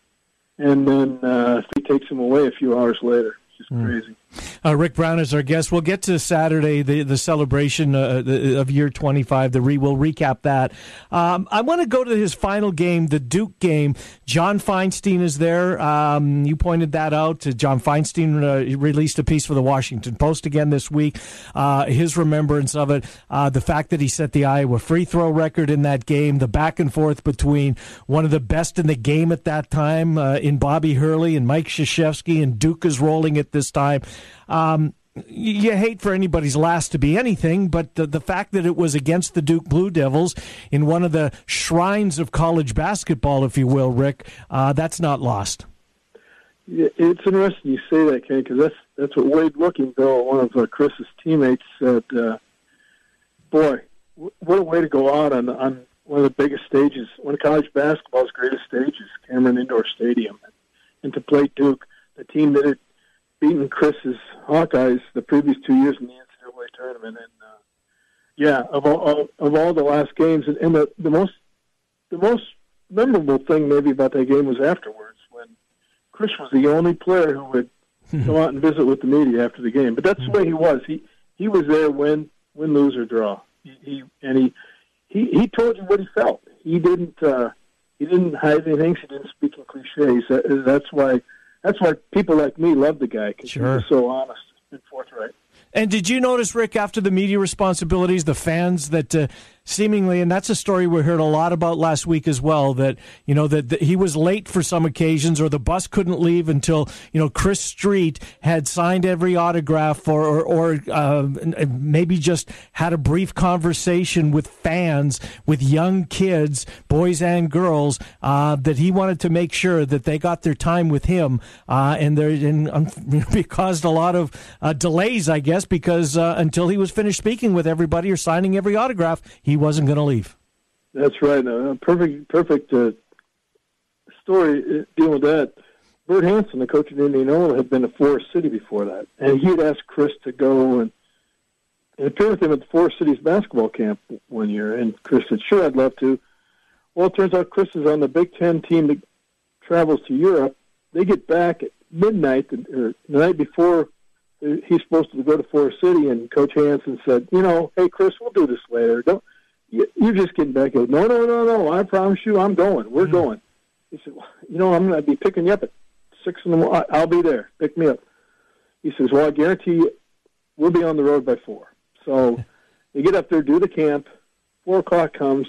And then uh, he takes him away a few hours later. It's just crazy. Uh, Rick Brown is our guest. We'll get to Saturday, the the celebration uh, the, of year 25. The re, we'll recap that. Um, I want to go to his final game, the Duke game. John Feinstein is there. Um, you pointed that out. John Feinstein uh, released a piece for the Washington Post again this week. Uh, his remembrance of it, uh, the fact that he set the Iowa free throw record in that game, the back and forth between one of the best in the game at that time uh, in Bobby Hurley and Mike Krzyzewski, and Duke is rolling at this time. Um, you hate for anybody's last to be anything, but the, the fact that it was against the Duke Blue Devils in one of the shrines of college basketball, if you will, Rick, uh, that's not lost. Yeah, it's interesting you say that, Ken, because that's that's what Wade Lookingbill, one of uh, Chris's teammates, said. Uh, Boy, what a way to go out on on one of the biggest stages, one of college basketball's greatest stages, Cameron Indoor Stadium. and to play Duke, the team that had beaten Chris's Hawkeyes the previous two years in the NCAA tournament. And uh, yeah, of all of all the last games, and, and the the most the most memorable thing maybe about that game was afterwards when Chris was the only player who would go out and visit with the media after the game. But that's the way he was. He he was there win win lose or draw. He, he and he he he told you what he felt. He didn't uh, he didn't hide anything. He didn't speak in cliches. That, that's why that's why people like me love the guy because Sure. he's so honest and forthright. And did you notice, Rick, after the media responsibilities, the fans that uh, seemingly, and that's a story we heard a lot about last week as well, that, you know, that, that he was late for some occasions or the bus couldn't leave until, you know, Chris Street had signed every autograph or, or, or uh, maybe just had a brief conversation with fans, with young kids, boys and girls, uh, that he wanted to make sure that they got their time with him. Uh, and there, and um, [LAUGHS] it caused a lot of uh, delays, I guess, because uh, until he was finished speaking with everybody or signing every autograph, he wasn't going to leave. That's right. A perfect, perfect uh, story uh, dealing with that. Bert Hanson, the coach at Indianola, had been to Forest City before that, and he had asked Chris to go and, and appear with him at the Forest City's basketball camp one year. And Chris said, "Sure, I'd love to." Well, it turns out Chris is on the Big Ten team that travels to Europe. They get back at midnight, or the night before uh, he's supposed to go to Forest City, and Coach Hanson said, "You know, hey Chris, we'll do this later. Don't you're just getting back." He goes, "No, no, no, no. I promise you, I'm going. We're mm-hmm. going." He said, well, "You know, I'm going to be picking you up at six in the morning. I'll be there. Pick me up." He says, "Well, I guarantee you, we'll be on the road by four. So they get up there, do the camp. Four o'clock comes.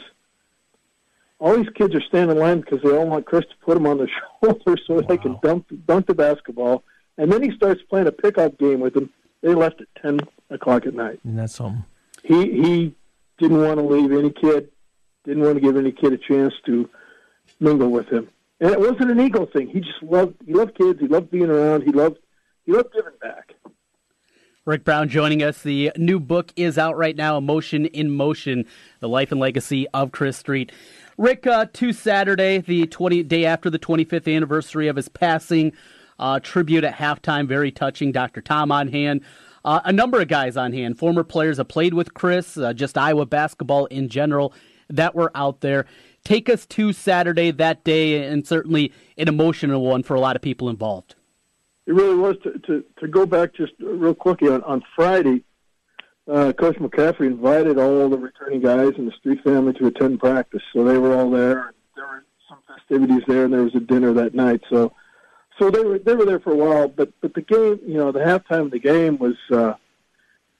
All these kids are standing in line because they all want Chris to put them on their [LAUGHS] shoulder so they can dump dunk the basketball. And then he starts playing a pickup game with them. They left at ten o'clock at night. And that's something. He he didn't want to leave any kid. Didn't want to give any kid a chance to mingle with him. And it wasn't an ego thing. He just loved he loved kids. He loved being around. He loved he loved giving back. Rick Brown joining us. The new book is out right now, Emotion in Motion, The Life and Legacy of Chris Street. Rick, uh, to Saturday, the 20 day after the 25th anniversary of his passing, uh, tribute at halftime, very touching. Dr. Tom on hand. Uh, a number of guys on hand, former players that played with Chris, uh, just Iowa basketball in general, that were out there. Take us to Saturday, that day, and certainly an emotional one for a lot of people involved. It really was to to, to go back just real quickly on, on Friday. Uh, Coach McCaffrey invited all the returning guys and the Street family to attend practice, so they were all there. There were some festivities there, and there was a dinner that night. So, so they were they were there for a while. But but the game, you know, the halftime of the game was uh,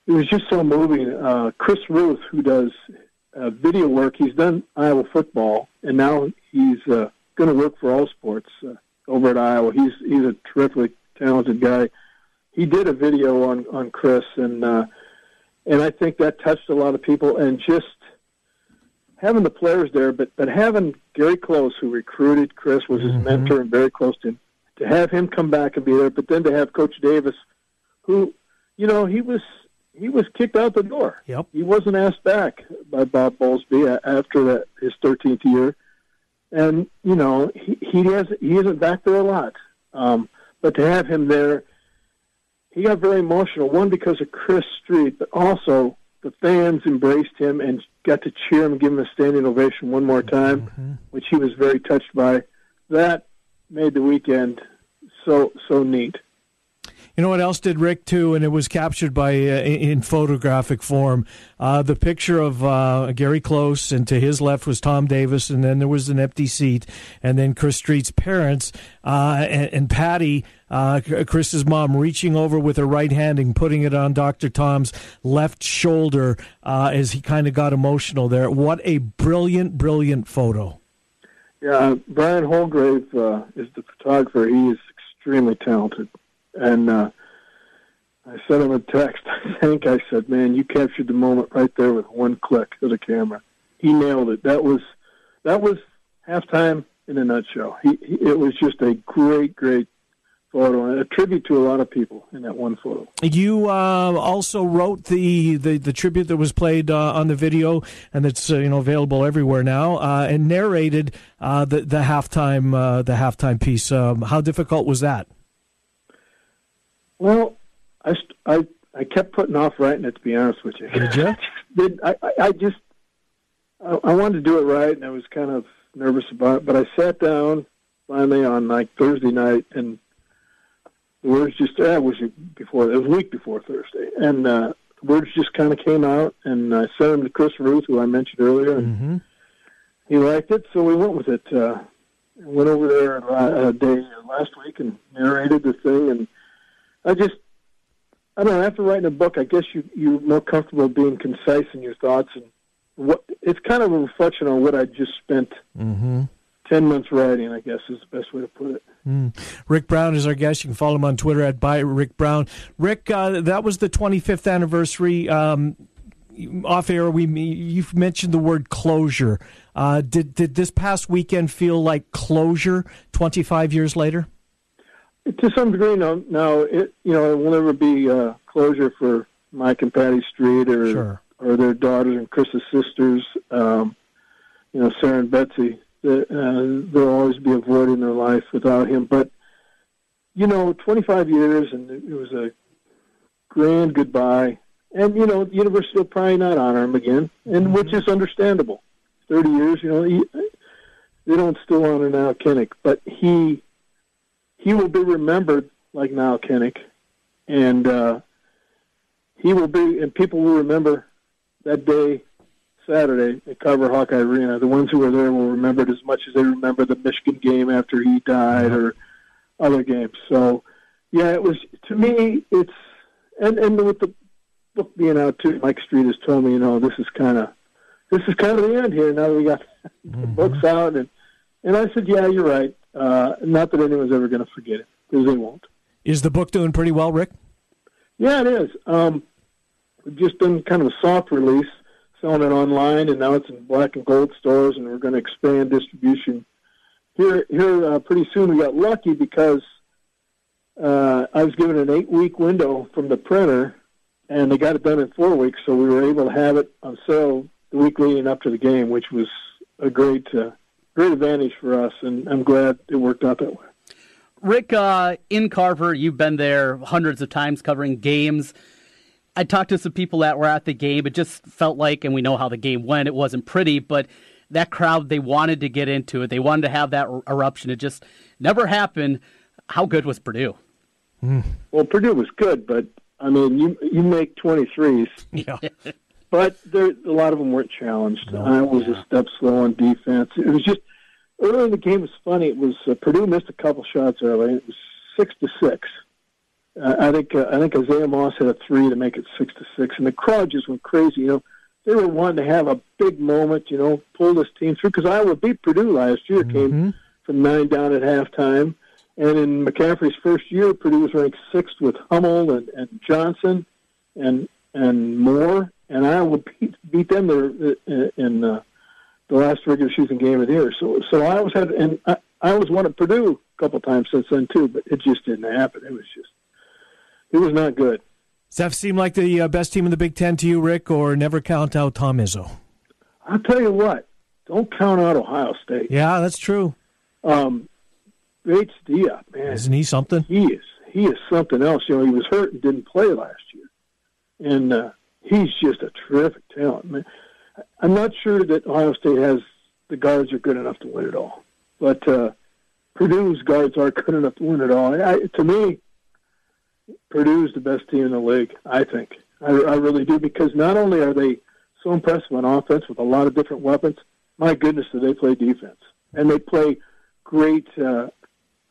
it was just so moving. Uh, Chris Ruth, who does uh, video work, he's done Iowa football, and now he's uh, going to work for All Sports uh, over at Iowa. He's he's a terrific, talented guy. He did a video on on Chris, and uh, and I think that touched a lot of people. And just having the players there, but but having Gary Close, who recruited Chris, was his mentor and very close to him, to have him come back and be there, but then to have Coach Davis, who, you know, he was he was kicked out the door. Yep. He wasn't asked back by Bob Bowlesby after that his 13th year, and you know he he has he isn't back there a lot. Um, but to have him there, he got very emotional. One because of Chris Street, but also the fans embraced him and got to cheer him give him a standing ovation one more time, which he was very touched by. That made the weekend so so neat. You know what else did Rick too, and it was captured by uh, in photographic form. Uh, the picture of uh, Gary Close, and to his left was Tom Davis, and then there was an empty seat, and then Chris Street's parents uh, and, and Patty, uh, Chris's mom, reaching over with her right hand and putting it on Doctor Tom's left shoulder uh, as he kind of got emotional there. What a brilliant, brilliant photo! Yeah, Brian Holgrave uh, is the photographer. He is extremely talented, and uh, I sent him a text. [LAUGHS] I think I said, "Man, you captured the moment right there with one click of the camera. He nailed it. That was that was halftime in a nutshell. He, he it was just a great, great photo and a tribute to a lot of people in that one photo. You uh, also wrote the, the, the tribute that was played uh, on the video, and it's uh, you know available everywhere now, uh, and narrated uh, the the halftime uh, the halftime piece. Um, how difficult was that? Well, I st- I I kept putting off writing it to be honest with you. Did you? [LAUGHS] I, I, just I, I wanted to do it right, and I was kind of nervous about it. But I sat down finally on like Thursday night, and words just that was before it was a week before Thursday, and uh, words just kind of came out, and I sent them to Chris Ruth, who I mentioned earlier, and Mm-hmm. he liked it, so we went with it. Uh, went over there uh, a day last week and narrated the thing, and I just I don't know. After writing a book, I guess you you're more comfortable being concise in your thoughts, and what it's kind of a reflection on what I just spent Mm-hmm. Ten months writing. I guess is the best way to put it. Mm. Rick Brown is our guest. You can follow him on Twitter at by Rick Brown. Rick, uh, that was the 25th anniversary. Um, off air, we you've mentioned the word closure. Uh, did did this past weekend feel like closure? 25 years later. To some degree, no. Now, it you know, it will never be uh, closure for Mike and Patty Street or Sure. or their daughters and Chris's sisters. Um, you know, Sarah and Betsy. The, uh, they'll always be a void in their life without him. But you know, 25 years, and it was a grand goodbye. And you know, the university will probably not honor him again, and which is understandable. 30 years, you know, he, they don't still honor Nile Kinnick, but he he will be remembered like Nile Kinnick, and uh, he will be, and people will remember that day, Saturday at Carver Hawkeye Arena. The ones who were there will remember it as much as they remember the Michigan game after he died or other games. So, yeah, it was to me. It's and and with the book being out too, Mike Street has told me, you know, this is kind of this is kind of the end here. Now that we got [LAUGHS] the books out, and and I said, yeah, you're right. Uh, not that anyone's ever going to forget it because they won't. Is the book doing pretty well, Rick? Yeah, it is. Um, we've just done kind of a soft release, selling it online, and now it's in black and gold stores, and we're going to expand distribution here. Here, uh, pretty soon. We got lucky because uh, I was given an eight-week window from the printer, and they got it done in four weeks, so we were able to have it on sale the week leading up to the game, which was a great, uh, great advantage for us, and I'm glad it worked out that way. Rick, uh, in Carver, you've been there hundreds of times covering games. I talked to some people that were at the game. It just felt like, and we know how the game went, it wasn't pretty, but that crowd, they wanted to get into it. They wanted to have that er- eruption. It just never happened. How good was Purdue? Well, Purdue was good, but I mean, you you make 23s, [LAUGHS] Yeah. but there a lot of them weren't challenged. I was a step slow on defense. It was just early in the game. It was funny. It was uh, Purdue missed a couple shots early. It was six to six. Uh, I think uh, I think Isaiah Moss had a three to make it six to six, and the crowd just went crazy. You know, they were wanting to have a big moment. You know, pull this team through because Iowa beat Purdue last year. Came from nine down at halftime. And in McCaffrey's first year, Purdue was ranked sixth with Hummel and, and Johnson and and Moore, and Iowa beat, beat them there uh, in uh, the last regular season game of the year. So so I always had and I, I always wanted Purdue a couple times since then too, but it just didn't happen. It was just it was not good. Does that seem like the uh, best team in the Big Ten to you, Rick, or never count out Tom Izzo? I'll tell you what, don't count out Ohio State. Yeah, that's true. Um, Bates Diop, man, Isn't he something? he is he is something else. You know, he was hurt and didn't play last year, and uh, he's just a terrific talent. Man, I'm not sure that Ohio State has the guards are good enough to win it all, but uh, Purdue's guards are good enough to win it all. I, to me, Purdue's the best team in the league. I think I, I really do because not only are they so impressive on offense with a lot of different weapons, my goodness, do they play defense and they play great uh,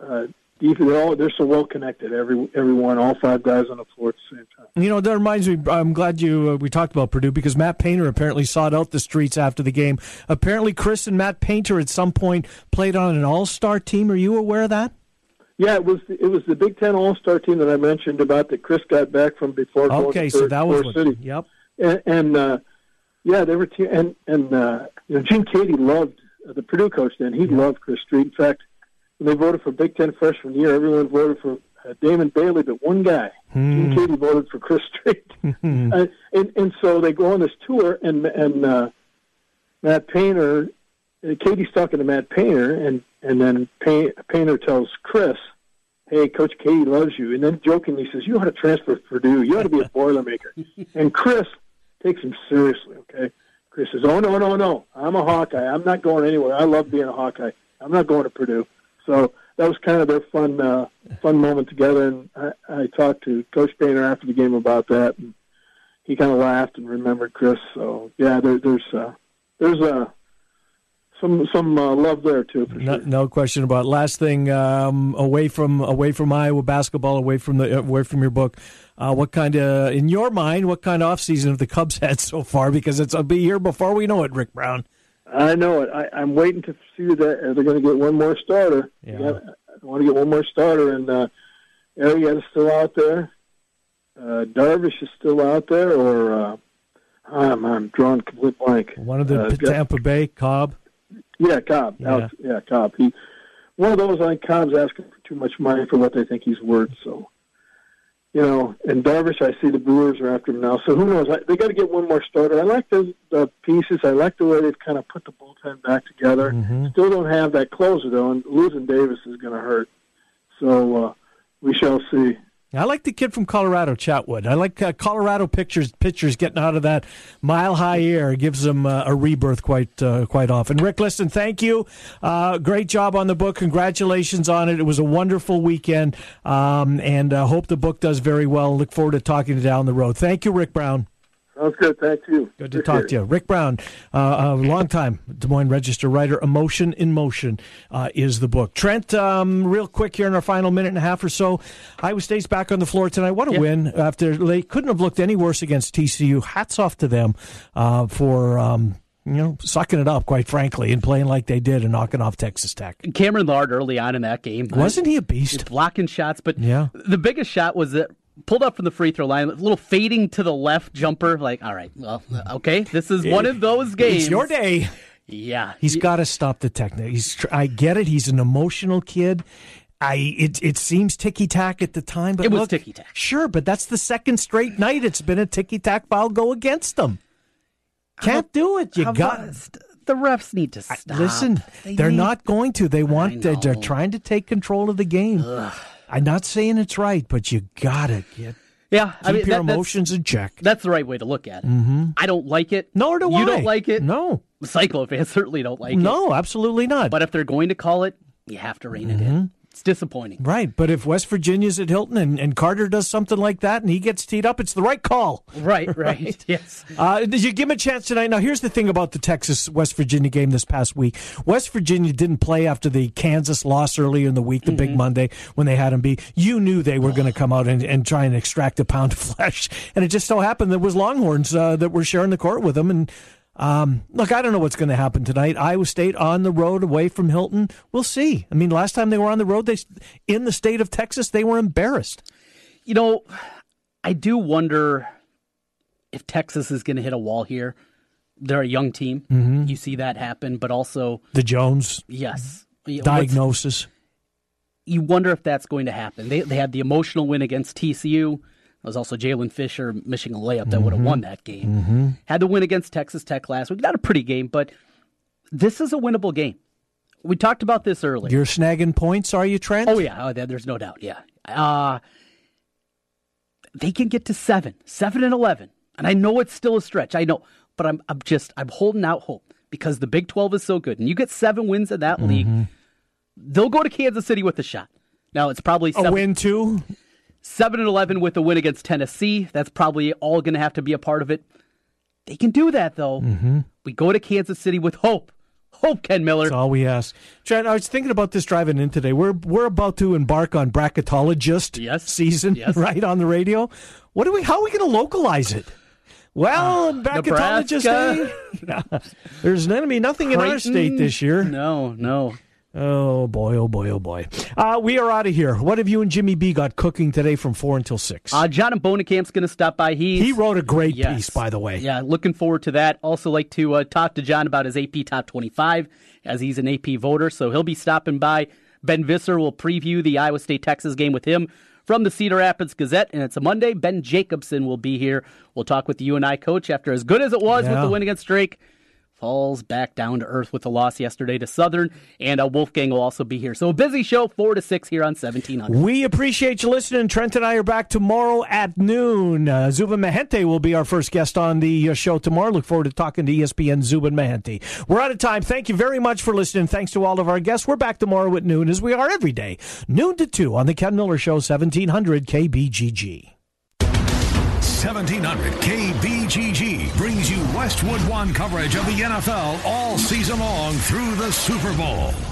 uh, defense. They're all they're so well connected. Every everyone, all five guys on the floor at the same time. You know, that reminds me. I'm glad you uh, we talked about Purdue because Matt Painter apparently sought out the streets after the game. Apparently, Chris and Matt Painter at some point played on an All Star team. Are you aware of that? Yeah, it was it was the Big Ten All Star team that I mentioned about that Chris got back from before. Okay, so that was what- City. Yep. and, and uh, yeah, they were te- and and uh, you know Gene Keady loved uh, the Purdue coach. Then he loved Chris Street. In fact, when they voted for Big Ten freshman year, everyone voted for uh, Damon Bailey, but one guy. Gene Keady voted for Chris Street. [LAUGHS] uh, and and so they go on this tour, and and uh, Matt Painter, Keady's talking to Matt Painter, and and then Pay, Painter tells Chris, "Hey, Coach Keady loves you," and then jokingly says, "You ought to transfer to Purdue. You ought to be a Boilermaker." [LAUGHS] and Chris takes him seriously. Okay, Chris says, "Oh no, no, no! I'm a Hawkeye. I'm not going anywhere. I love being a Hawkeye. I'm not going to Purdue." So that was kind of their fun, uh, fun moment together. And I, I talked to Coach Painter after the game about that, and he kind of laughed and remembered Chris. So yeah, there, there's uh, there's uh, some some uh, love there too. For No, sure. no question about it. Last thing, um, away from away from Iowa basketball, away from the away from your book. Uh, what kind of, in your mind, what kind of off season have the Cubs [LAUGHS] had so far? Because it's will be here before we know it, Rick Brown. I know it. I, I'm waiting to see that uh, they're going to get one more starter. Yeah. Got- I want to get one more starter, and uh, Arrieta's still out there. Uh, Darvish is still out there, or uh, I'm, I'm drawing complete blank. One of the Uh, Tampa Bay Cobb. Yeah, Cobb. Yeah. Alex, yeah, Cobb. He one of those. I think Cobb's asking for too much money for what they think he's worth. So, you know, and Darvish, I see the Brewers are after him now. So who knows? I, they got to get one more starter. I like the, the pieces. I like the way they've kind of put the bullpen back together. Mm-hmm. Still don't have that closer though, and losing Davis is going to hurt. So uh, we shall see. I like the kid from Colorado, Chatwood. I like uh, Colorado pictures pitchers getting out of that mile high air. Gives them uh, a rebirth quite uh, quite often. Rick, listen, thank you. Uh, great job on the book. Congratulations on it. It was a wonderful weekend, um, and uh, hope the book does very well. Look forward to talking to down the road. Thank you, Rick Brown. Sounds good. Thank you. Good to talk to you. Rick Brown, uh, a longtime Des Moines Register writer. Emotion in Motion uh, is the book. Trent, um, real quick here in our final minute and a half or so. Iowa State's back on the floor tonight. What a win after they couldn't have looked any worse against TCU. Hats off to them uh, for. Um, you know, sucking it up, quite frankly, and playing like they did and knocking off Texas Tech. Cameron Lard early on in that game. Wasn't he a beast? Blocking shots, but Yeah. the biggest shot was that pulled up from the free throw line, a little fading to the left jumper. Like, all right, well, okay, this is one of those games. It's your day. Yeah, He's got to stop the technique. He's. tr- I get it. He's an emotional kid. I. It. It seems ticky tack at the time, but It was look, ticky-tack. Sure, but that's the second straight night it's been a ticky tack foul go against them. Can't do it. You got. about- the refs need to stop. Listen, They they are need- not going to. They want. They're, they're trying to take control of the game. I'm not saying it's right, but you got to get Yeah, keep I mean, your that- emotions in check. That's the right way to look at it. Mm-hmm. I don't like it. Nor do you I. don't like it. No. The Cyclone fans [LAUGHS] certainly don't like it. No, absolutely not. But if they're going to call it, you have to rein it in. It's disappointing. Right, but if West Virginia's at Hilton and, and Carter does something like that and he gets teed up, it's the right call. [LAUGHS] Right, right. Yes. Uh, did you give him a chance tonight? Now, here's the thing about the Texas West Virginia game this past week. West Virginia didn't play after the Kansas loss earlier in the week, the big Monday when they had them beat. You knew they were going to come out and, and try and extract a pound of [LAUGHS] flesh, and it just so happened there was Longhorns uh, that were sharing the court with them. And um, look, I don't know what's going to happen tonight. Iowa State on the road away from Hilton. We'll see. I mean, last time they were on the road, they in the state of Texas, they were embarrassed. You know, I do wonder if Texas is going to hit a wall here. They're a young team. Mhm. You see that happen, but also, The Jones yes. Yeah, what's- diagnosis. You wonder if that's going to happen. They, they had the emotional win against TCU. There was also Jalen Fisher missing a layup that would have won that game. Mm-hmm. Had the win against Texas Tech last week. Not a pretty game, but this is a winnable game. We talked about this earlier. You're snagging points, are you, Trent? Oh yeah, oh, there's no doubt. Yeah, uh, they can get to seven, seven and eleven, and I know it's still a stretch. I know, but I'm I'm just I'm holding out hope because the Big Twelve is so good, and you get seven wins in that league, Mm-hmm. they'll go to Kansas City with a shot. Now it's probably A win too. Seven and eleven with a win against Tennessee. That's probably all going to have to be a part of it. They can do that though. Mm-hmm. We go to Kansas City with hope. Hope, Ken Miller. That's all we ask. Trent, I was thinking about this driving in today. We're we're about to embark on bracketologist Yes. season, Yes. [LAUGHS] right on the radio. What are we? How are we going to localize it? Well, in bracketologist, Nebraska. eh? [LAUGHS] there's enemy nothing in our state this year. No, no. Oh boy, oh boy, oh boy. Uh, we are out of here. What have you and Jimmy B got cooking today from four until six? Uh, John and Bonecamp's going to stop by. He's, he wrote a great Yes. piece, by the way. Yeah, looking forward to that. Also, like to uh, talk to John about his AP Top 25 as he's an AP voter. So he'll be stopping by. Ben Visser will preview the Iowa State Texas game with him from the Cedar Rapids Gazette, and it's a Monday. Ben Jacobson will be here. We'll talk with the UNI coach after as good as it was Yeah. with the win against Drake. Falls back down to earth with the loss yesterday to Southern, and uh, Wolfgang will also be here. So a busy show, 4 to 6 here on 1700. We appreciate you listening. Trent and I are back tomorrow at noon. Uh, Zubin Mehenti will be our first guest on the uh, show tomorrow. Look forward to talking to ESPN Zubin Mehenti. We're out of time. Thank you very much for listening. Thanks to all of our guests. We're back tomorrow at noon, as we are every day, noon to 2 on the Ken Miller Show, 1700 KBGG. 1700 KBGG brings you Westwood One coverage of the NFL all season long through the Super Bowl.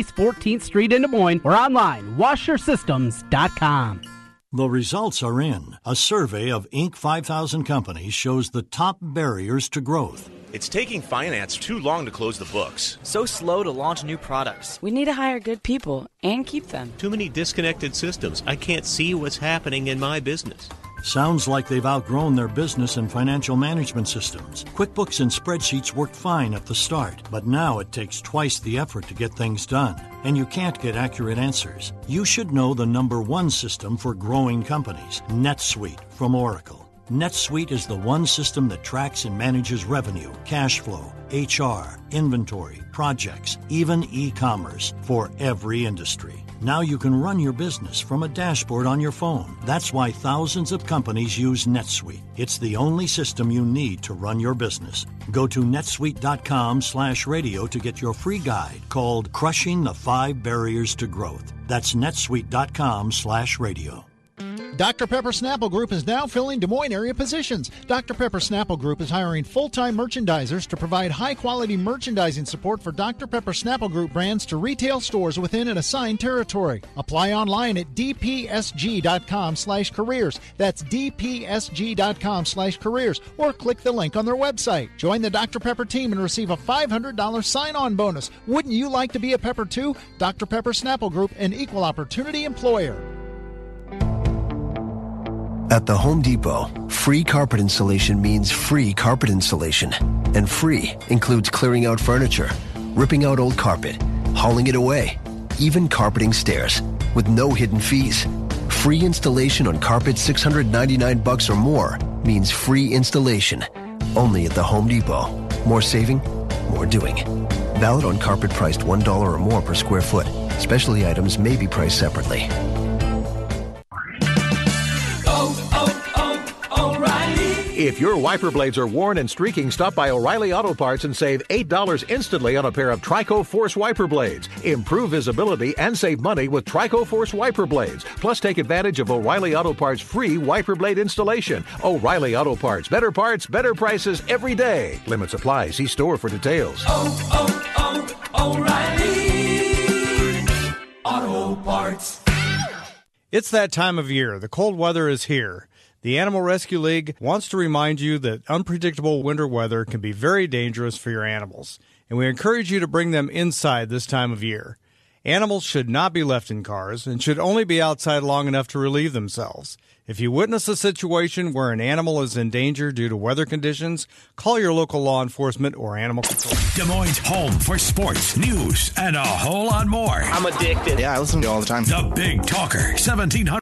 14th Street in Des Moines or online, washersystems.com. The results are in. A survey of Inc. 5000 companies shows the top barriers to growth. It's taking finance too long to close the books. So slow to launch new products. We need to hire good people and keep them. Too many disconnected systems. I can't see what's happening in my business. Sounds like they've outgrown their business and financial management systems. QuickBooks and spreadsheets worked fine at the start, but now it takes twice the effort to get things done, and you can't get accurate answers. You should know the number one system for growing companies NetSuite from Oracle. NetSuite is the one system that tracks and manages revenue, cash flow, HR, inventory, projects, even e commerce for every industry. Now you can run your business from a dashboard on your phone. That's why thousands of companies use NetSuite. It's the only system you need to run your business. Go to netsuite.com slash radio to get your free guide called Crushing the Five Barriers to Growth. That's netsuite.com slash radio. Dr. Pepper Snapple Group is now filling Des Moines area positions. Dr. Pepper Snapple Group is hiring full time merchandisers to provide high quality merchandising support for Dr. Pepper Snapple Group brands to retail stores within an assigned territory. Apply online at dpsg.com slash careers. That's dpsg.com slash careers or click the link on their website. Join the Dr. Pepper team and receive a $500 sign on bonus. Wouldn't you like to be a Pepper too? Dr. Pepper Snapple Group, an equal opportunity employer. At the Home Depot, free carpet installation means free carpet installation. And free includes clearing out furniture, ripping out old carpet, hauling it away, even carpeting stairs, with no hidden fees. Free installation on carpet 699 bucks or more means free installation. Only at the Home Depot. More saving, more doing. Valid on carpet priced $1 or more per square foot. Specialty items may be priced separately. If your wiper blades are worn and streaking, stop by O'Reilly Auto Parts and save $8 instantly on a pair of Trico Force wiper blades. Improve visibility and save money with Trico Force wiper blades. Plus, take advantage of O'Reilly Auto Parts free wiper blade installation. O'Reilly Auto Parts. Better parts, better prices every day. Limits apply. See store for details. Oh, oh, oh, O'Reilly Auto Parts. It's that time of year. The cold weather is here. The Animal Rescue League wants to remind you that unpredictable winter weather can be very dangerous for your animals, and we encourage you to bring them inside this time of year. Animals should not be left in cars and should only be outside long enough to relieve themselves. If you witness a situation where an animal is in danger due to weather conditions, call your local law enforcement or animal control. Des Moines' home for sports, news, and a whole lot more. I'm addicted. Yeah, I listen to you all the time. The Big Talker, 1700.